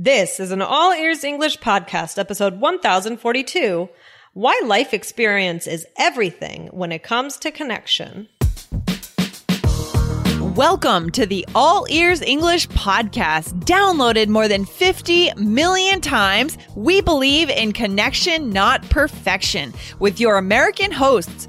This is an All Ears English podcast, episode 1042 Why Life Experience is Everything When It Comes to Connection. Welcome to the All Ears English podcast. Downloaded more than 50 million times, we believe in connection, not perfection, with your American hosts,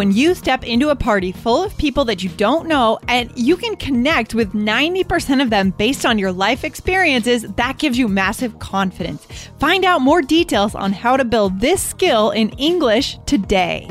When you step into a party full of people that you don't know and you can connect with 90% of them based on your life experiences, that gives you massive confidence. Find out more details on how to build this skill in English today.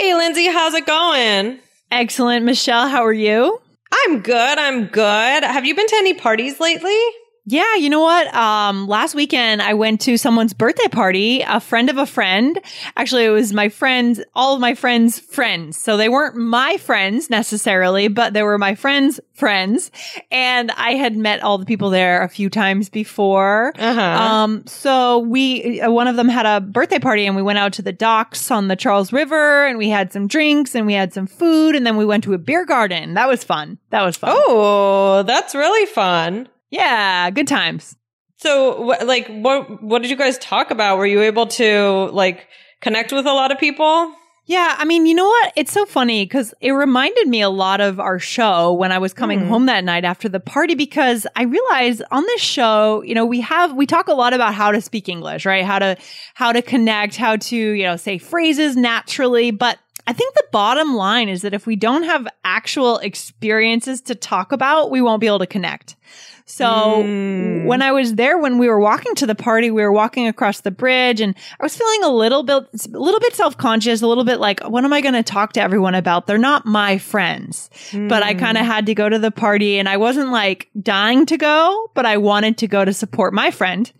Hey, Lindsay, how's it going? Excellent. Michelle, how are you? I'm good. I'm good. Have you been to any parties lately? Yeah, you know what? Um, last weekend I went to someone's birthday party, a friend of a friend. Actually, it was my friends, all of my friends' friends. So they weren't my friends necessarily, but they were my friends' friends. And I had met all the people there a few times before. Uh-huh. Um, so we, uh, one of them had a birthday party and we went out to the docks on the Charles River and we had some drinks and we had some food and then we went to a beer garden. That was fun. That was fun. Oh, that's really fun. Yeah, good times. So, wh- like, what what did you guys talk about? Were you able to like connect with a lot of people? Yeah, I mean, you know what? It's so funny because it reminded me a lot of our show when I was coming Hmm. home that night after the party because I realized on this show, you know, we have we talk a lot about how to speak English, right? How to how to connect, how to, you know, say phrases naturally, but I think the bottom line is that if we don't have actual experiences to talk about, we won't be able to connect. So Mm. when I was there, when we were walking to the party, we were walking across the bridge and I was feeling a little bit, a little bit self-conscious, a little bit like, what am I going to talk to everyone about? They're not my friends, but I kind of had to go to the party and I wasn't like dying to go, but I wanted to go to support my friend,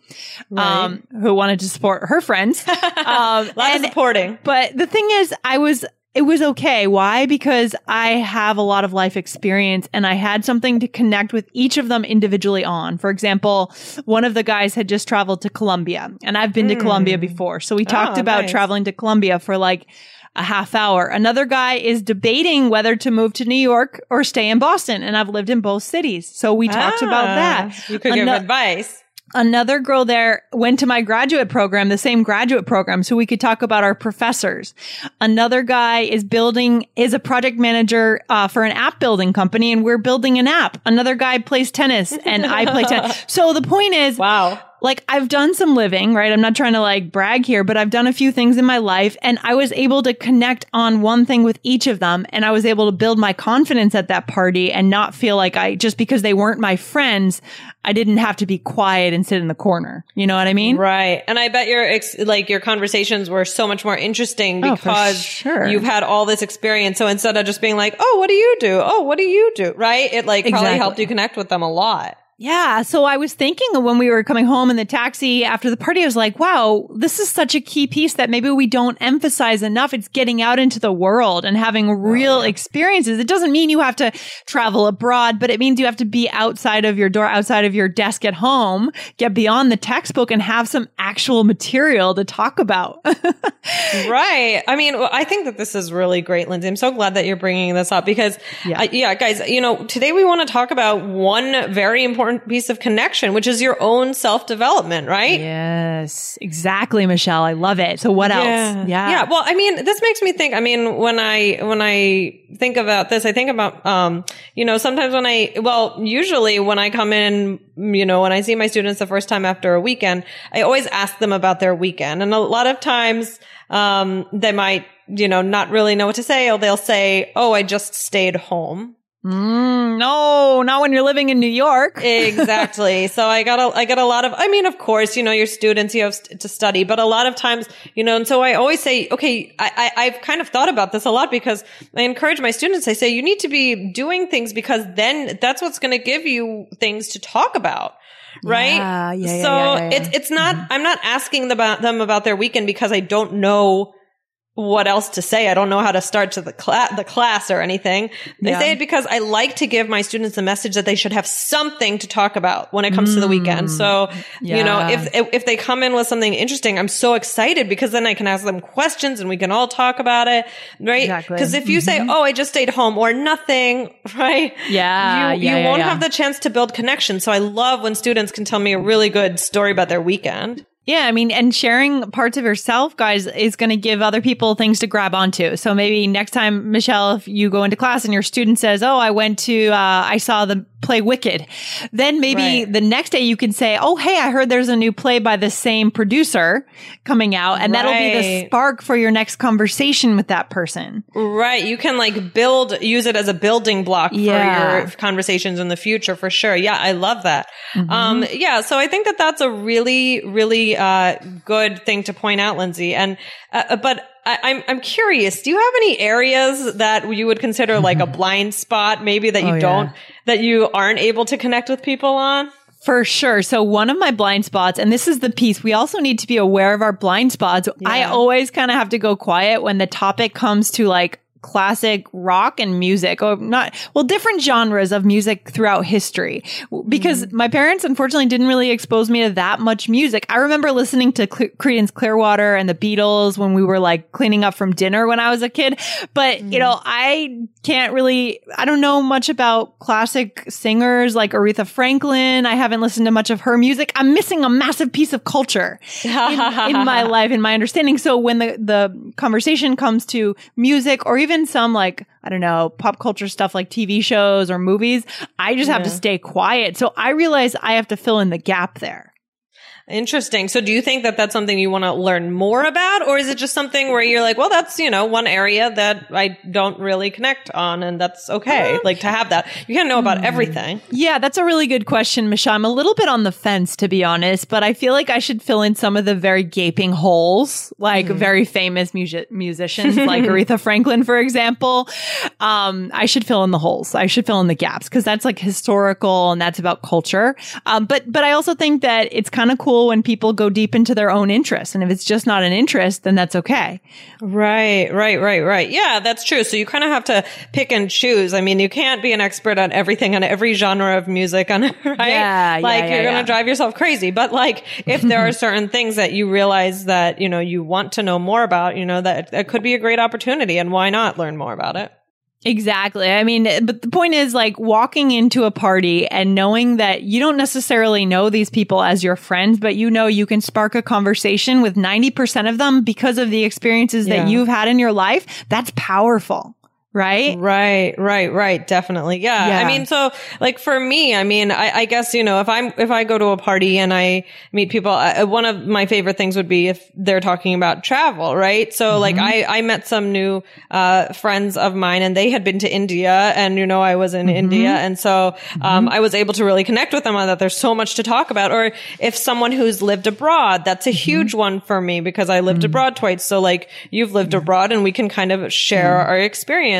um, who wanted to support her friends. Um, A lot and- of supporting. but the thing is, I was, it was okay. Why? Because I have a lot of life experience and I had something to connect with each of them individually on. For example, one of the guys had just traveled to Colombia and I've been to Colombia before. So we talked Oh, about nice. traveling to Colombia for like a half hour. Another guy is debating whether to move to New York or stay in Boston. And I've lived in both cities. So we talked about Ah, that. You could give Ano- advice. Another girl there went to my graduate program, the same graduate program, so we could talk about our professors. Another guy is building, is a project manager uh, for an app building company, and we're building an app. Another guy plays tennis, and I play tennis. So the point is, Wow. Like I've done some living, right? I'm not trying to like brag here, but I've done a few things in my life and I was able to connect on one thing with each of them and I was able to build my confidence at that party and not feel like I just because they weren't my friends, I didn't have to be quiet and sit in the corner. You know what I mean? Right. And I bet your ex- like your conversations were so much more interesting Oh, because sure. you've had all this experience. So instead of just being like, "Oh, what do you do? Oh, what do you do?" Right? It like probably Exactly. helped you connect with them a lot. Yeah. So I was thinking when we were coming home in the taxi after the party, I was like, wow, this is such a key piece that maybe we don't emphasize enough. It's getting out into the world and having oh, real experiences. It doesn't mean you have to travel abroad, but it means you have to be outside of your door, outside of your desk at home, get beyond the textbook and have some actual material to talk about. Right. I mean, well, I think that this is really great, Lindsay. I'm so glad that you're bringing this up because, Yeah. yeah, yeah guys, you know, today we want to talk about one very important important piece of connection, which is your own self development, right? Yes, exactly, Michelle. I love it. So what else? Yeah. Yeah. Well, I mean, this makes me think, I mean, when I, when I think about this, I think about, um, you know, sometimes when I, well, usually when I come in, you know, when I see my students the first time after a weekend, I always ask them about their weekend. And a lot of times, um, they might, you know, not really know what to say, or they'll say, Oh, I just stayed home. Mm, no, not when you're living in New York. exactly. So I got a, I got a lot of, I mean, of course, you know, your students, you have st- to study, but a lot of times, you know, and so I always say, okay, I, I, I've kind of thought about this a lot because I encourage my students. I say, you need to be doing things because then that's what's going to give you things to talk about right? Yeah, yeah, so yeah, it's it's not. I'm not asking them about them about their weekend because I don't know what else to say. I don't know how to start to the class, the class or anything. They Yeah. say it because I like to give my students a message that they should have something to talk about when it comes to the weekend. So, you know, Mm. If, if they come in with something interesting, I'm so excited because then I can ask them questions and we can all talk about it, right? Exactly. Because if you say, "Oh, I just stayed home" or nothing, right? Yeah, you, yeah, you yeah, won't yeah. have the chance to build connection. So I love when students can tell me a really good story about their weekend. Yeah, I mean, and sharing parts of yourself, guys, is going to give other people things to grab onto. So maybe next time, Michelle, if you go into class and your student says, "Oh, I went to, uh, I saw the play Wicked," then maybe Right. the next day you can say, "Oh, hey, I heard there's a new play by the same producer coming out," and that'll be the spark for your next conversation with that person. Right. You can like build, use it as a building block Yeah. for your conversations in the future for sure. Yeah. I love that. Mm-hmm. Um, yeah. So I think that that's a really, really, uh, good thing to point out, Lindsay. And, uh, but I, I'm, I'm curious, do you have any areas that you would consider like a blind spot, maybe that you Oh, don't, that you aren't able to connect with people on? For sure. So one of my blind spots, and this is the piece, we also need to be aware of our blind spots. I always kind of have to go quiet when the topic comes to like classic rock and music or not well different genres of music throughout history. Because mm-hmm. my parents unfortunately didn't really expose me to that much music. I remember listening to Cle- Creedence Clearwater and the Beatles when we were like cleaning up from dinner when i was a kid. But you mm. know i can't really i don't know much about classic singers like Aretha Franklin. I haven't listened to much of her music. I'm missing a massive piece of culture in, in my life in my understanding. So when the the conversation comes to music or even some like i don't know pop culture stuff like tv shows or movies i just have to stay quiet. So i realize i have to fill in the gap there Interesting. So do you think that that's something you want to learn more about? Or is it just something where you're like, well, that's, you know, one area that I don't really connect on and that's okay. Like to have that. You can't know about everything. Yeah, that's a really good question, Michelle. I'm a little bit on the fence, to be honest, but I feel like I should fill in some of the very gaping holes, like very famous music- musicians, like Aretha Franklin, for example. Um, I should fill in the holes. I should fill in the gaps because that's like historical and that's about culture. Um, but but I also think that it's kind of cool when people go deep into their own interests, and if it's just not an interest, then that's okay. Right, right, right, right. Yeah, that's true. So you kind of have to pick and choose. I mean, you can't be an expert on everything on every genre of music on right? Yeah, yeah, like yeah, you're gonna drive yourself crazy. But like if there are certain things that you realize that, you know, you want to know more about, you know, that that could be a great opportunity and why not learn more about it? Exactly. I mean, but the point is like walking into a party and knowing that you don't necessarily know these people as your friends, but you know you can spark a conversation with 90% of them because of the experiences Yeah. that you've had in your life. That's powerful, right? Right, right, right. Definitely. Yeah. Yeah. I mean, so like for me, I mean, I, I guess, you know, if I'm, if I go to a party and I meet people, uh, one of my favorite things would be if they're talking about travel, right? So like I, I met some new, uh, friends of mine and they had been to India and, you know, I was in India. And so, um, I was able to really connect with them on that. There's so much to talk about. Or if someone who's lived abroad, that's a huge one for me because I lived abroad twice. So like you've lived abroad and we can kind of share our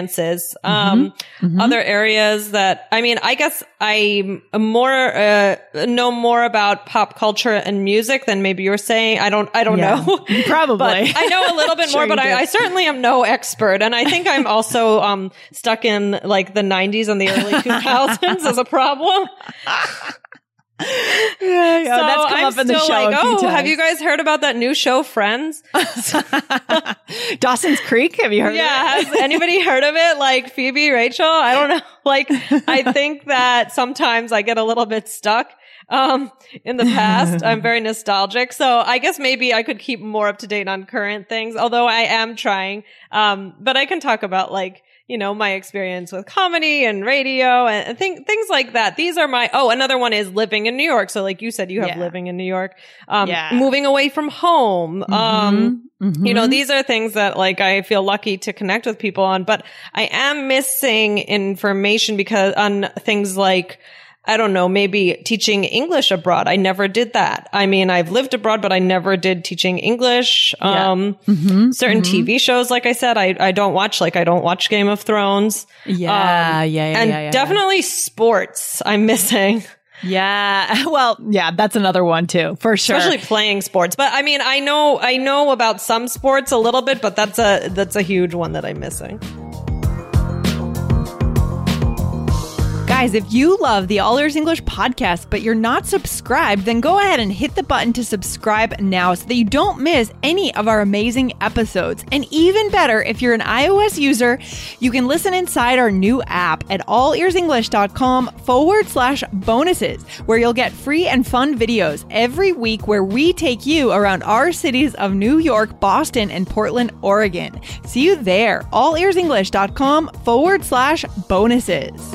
experiences. Um, other areas that, I mean, I guess I more, uh, know more about pop culture and music than maybe you're saying. I don't, I don't Yeah. know. Probably. But I know a little bit Sure more, but. I, I certainly am no expert. And I think I'm also, um, stuck in like the nineties and the early 2000s as a problem. Yeah, go. That's come I'm up in the show. like, oh, have you guys heard about that new show, Friends? Dawson's Creek? Have you heard? yeah, of it? Yeah. Has anybody heard of it? Like Phoebe, Rachel? I don't know. Like, I think that sometimes I get a little bit stuck. Um, in the past, I'm very nostalgic. So I guess maybe I could keep more up to date on current things, although I am trying. Um, but I can talk about like, you know, my experience with comedy and radio and, and thing, things like that. These are my, oh, another one is living in New York. So like you said, you have Yeah. living in New York, um, Yeah. moving away from home. Um, Mhm. you know, these are things that like I feel lucky to connect with people on, but I am missing information because on things like, I don't know, maybe teaching English abroad. I never did that. I mean, I've lived abroad, but I never did teaching English. Yeah. Um, Mhm. certain Mhm. TV shows, like I said, I, I don't watch, like I don't watch Game of Thrones. Yeah, Um, yeah, yeah, and yeah, yeah. definitely sports I'm missing. Yeah. Well, yeah, that's another one too, for sure. especially playing sports. But I mean, I know I know about some sports a little bit, but that's a that's a huge one that I'm missing. Guys, if you love the All Ears English podcast, but you're not subscribed, then go ahead and hit the button to subscribe now so that you don't miss any of our amazing episodes. And even better, if you're an iOS user, you can listen inside our new app at allearsenglish.com forward slash bonuses, where you'll get free and fun videos every week where we take you around our cities of New York, Boston, and Portland, Oregon. See you there, allearsenglish.com forward slash bonuses.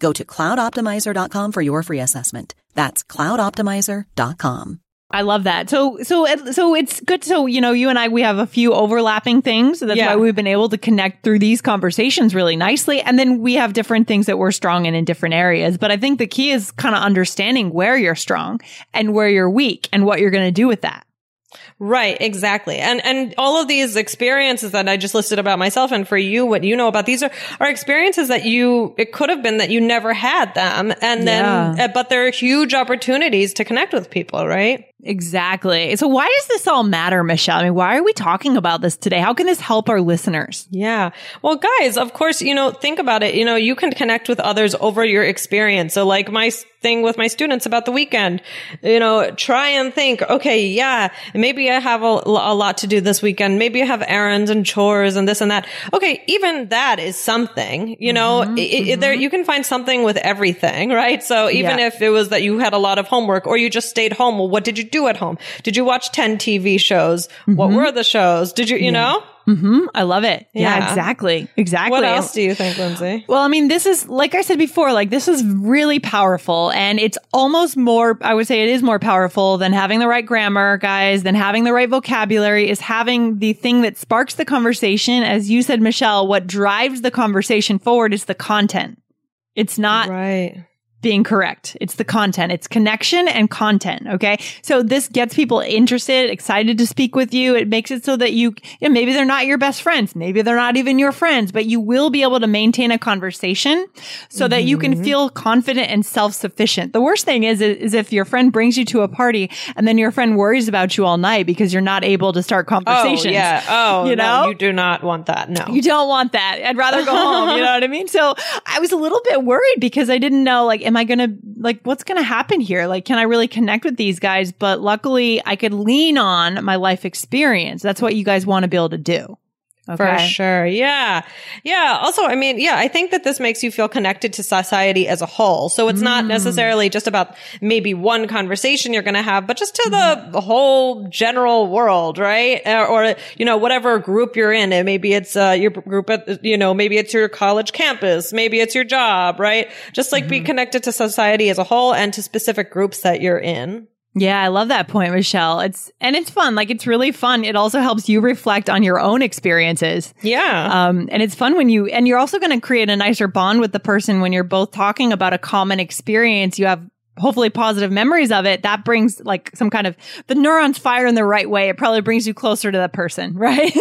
Go to cloudoptimizer.com for your free assessment. That's cloudoptimizer.com. I love that. So, so, so it's good. So, you know, you and I, we have a few overlapping things. So that's Yeah. why we've been able to connect through these conversations really nicely. And then we have different things that we're strong in in different areas. But I think the key is kind of understanding where you're strong and where you're weak and what you're going to do with that. Right, exactly. And and all of these experiences that I just listed about myself and for you what you know about these are are experiences that you it could have been that you never had them and then Yeah. uh, but they're huge opportunities to connect with people, right? Exactly. So why does this all matter, Michelle? I mean, why are we talking about this today? How can this help our listeners? Yeah. Well, guys, of course, you know, think about it. You know, you can connect with others over your experience. So like my thing with my students about the weekend, you know, try and think, okay, yeah, maybe I have a, a lot to do this weekend. Maybe I have errands and chores and this and that. Okay. Even that is something, you know, Mm-hmm, I- I- there, you can find something with everything, right? So even Yeah. if it was that you had a lot of homework or you just stayed home, well, what did you do at home? Did you watch 10 TV shows? What were the shows? Did you, you know? Hmm I love it. Yeah, Yeah. exactly. Exactly. What else do you think, Lindsay? Well, I mean, this is, like I said before, like this is really powerful and it's almost more, I would say it is more powerful than having the right grammar, guys, than having the right vocabulary is having the thing that sparks the conversation. As you said, Michelle, what drives the conversation forward is the content. It's not Right. Being correct. It's the content. It's connection and content. Okay. So this gets people interested, excited to speak with you. It makes it so that you, yeah, maybe they're not your best friends. Maybe they're not even your friends, but you will be able to maintain a conversation so that you can mm-hmm. feel confident and self-sufficient. The worst thing is, is if your friend brings you to a party and then your friend worries about you all night because you're not able to start conversations. Oh, yeah. Oh, You no, know? you do not want that. No. You don't want that. I'd rather go home. You know what I mean? So I was a little bit worried because I didn't know, like, am I going to, like, what's going to happen here? Like, can I really connect with these guys? But luckily I could lean on my life experience. That's what you guys want to be able to do. For sure. Yeah. Yeah. Also, I mean, yeah, I think that this makes you feel connected to society as a whole. So it's mm. not necessarily just about maybe one conversation you're going to have, but just to the, the, whole general world, right? Or, or, you know, whatever group you're in. And maybe it's, uh, your group at, you know, maybe it's your college campus. Maybe it's your job, right? Just like mm-hmm. be connected to society as a whole and to specific groups that you're in. Yeah, I love that point, Michelle. It's and it's fun. Like it's really fun. It also helps you reflect on your own experiences. Yeah. Um, and it's fun when you and you're also going to create a nicer bond with the person when you're both talking about a common experience. You have hopefully positive memories of it, that brings like some kind of the neurons fire in the right way. It probably brings you closer to the person, right?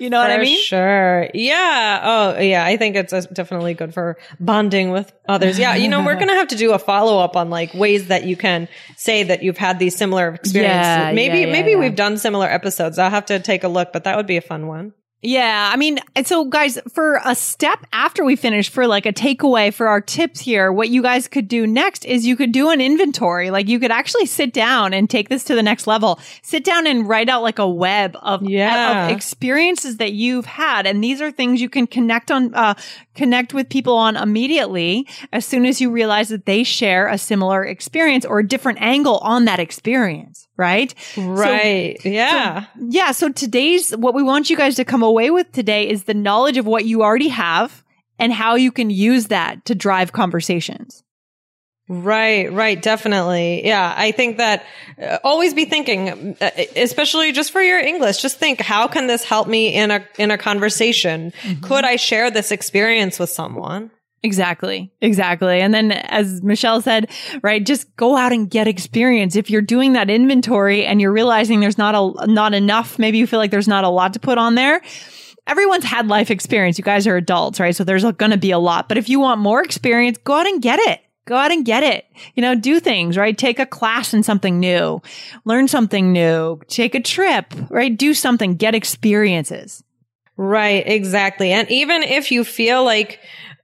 you know for what I mean? Sure. Yeah. Oh, yeah. I think it's uh, definitely good for bonding with others. Yeah. You know, we're going to have to do a follow up on like ways that you can say that you've had these similar experiences. Yeah, maybe, yeah, yeah, maybe we've done similar episodes. I'll have to take a look, but that would be a fun one. Yeah, I mean, so guys, for a step after we finish, for like a takeaway for our tips here, what you guys could do next is you could do an inventory. Like you could actually sit down and take this to the next level. Sit down and write out like a web of, yeah. of experiences that you've had, and these are things you can connect on, uh, connect with people on immediately as soon as you realize that they share a similar experience or a different angle on that experience right? Right. So, yeah. So, yeah. So today's, what we want you guys to come away with today is the knowledge of what you already have and how you can use that to drive conversations. Right, right, definitely. Yeah, I think that uh, always be thinking, uh, especially just for your English, just think, how can this help me in a in a conversation? Mm-hmm. Could I share this experience with someone? Exactly. Exactly. And then as Michelle said, right, just go out and get experience. If you're doing that inventory and you're realizing there's not a, not enough, maybe you feel like there's not a lot to put on there. Everyone's had life experience. You guys are adults, right? So there's going to be a lot. But if you want more experience, go out and get it. Go out and get it. You know, do things, right? Take a class in something new, learn something new, take a trip, right? Do something, get experiences. Right, exactly. And even if you feel like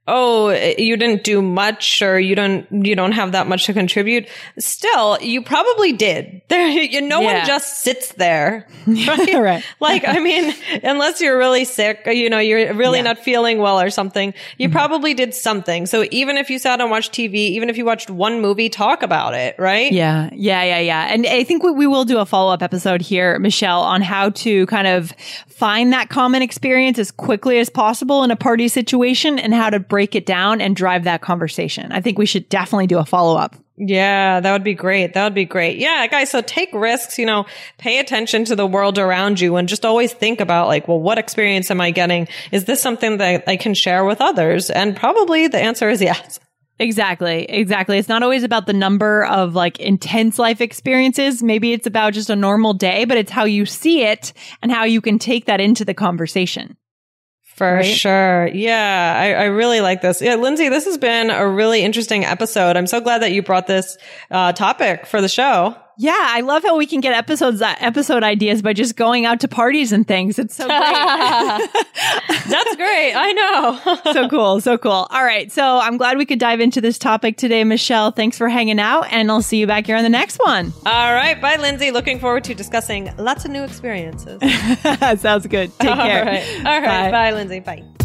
oh, you didn't do much or you don't, you don't have that much to contribute. Still, you probably did. There, you, no yeah. one just sits there. Right? right. Like, I mean, unless you're really sick, you know, you're really yeah. not feeling well or something, you mm-hmm. probably did something. So even if you sat and watched TV, even if you watched one movie, talk about it, right? Yeah. Yeah. Yeah. Yeah. And I think we, we will do a follow up episode here, Michelle, on how to kind of find that common experience as quickly as possible in a party situation and how to break it down and drive that conversation. I think we should definitely do a follow up. Yeah, that would be great. That would be great. Yeah, guys, so take risks, you know, pay attention to the world around you and just always think about like, well, what experience am I getting? Is this something that I can share with others? And probably the answer is yes. Exactly. Exactly. It's not always about the number of like intense life experiences. Maybe it's about just a normal day, but it's how you see it and how you can take that into the conversation. For right? sure. Yeah. I, I, really like this. Yeah. Lindsay, this has been a really interesting episode. I'm so glad that you brought this uh, topic for the show. Yeah, I love how we can get episodes uh, episode ideas by just going out to parties and things. It's so great. That's great. I know. so cool. So cool. All right. So I'm glad we could dive into this topic today, Michelle. Thanks for hanging out, and I'll see you back here on the next one. All right. Bye, Lindsay. Looking forward to discussing lots of new experiences. Sounds good. Take All care. Right. All right. Bye, Bye Lindsay. Bye.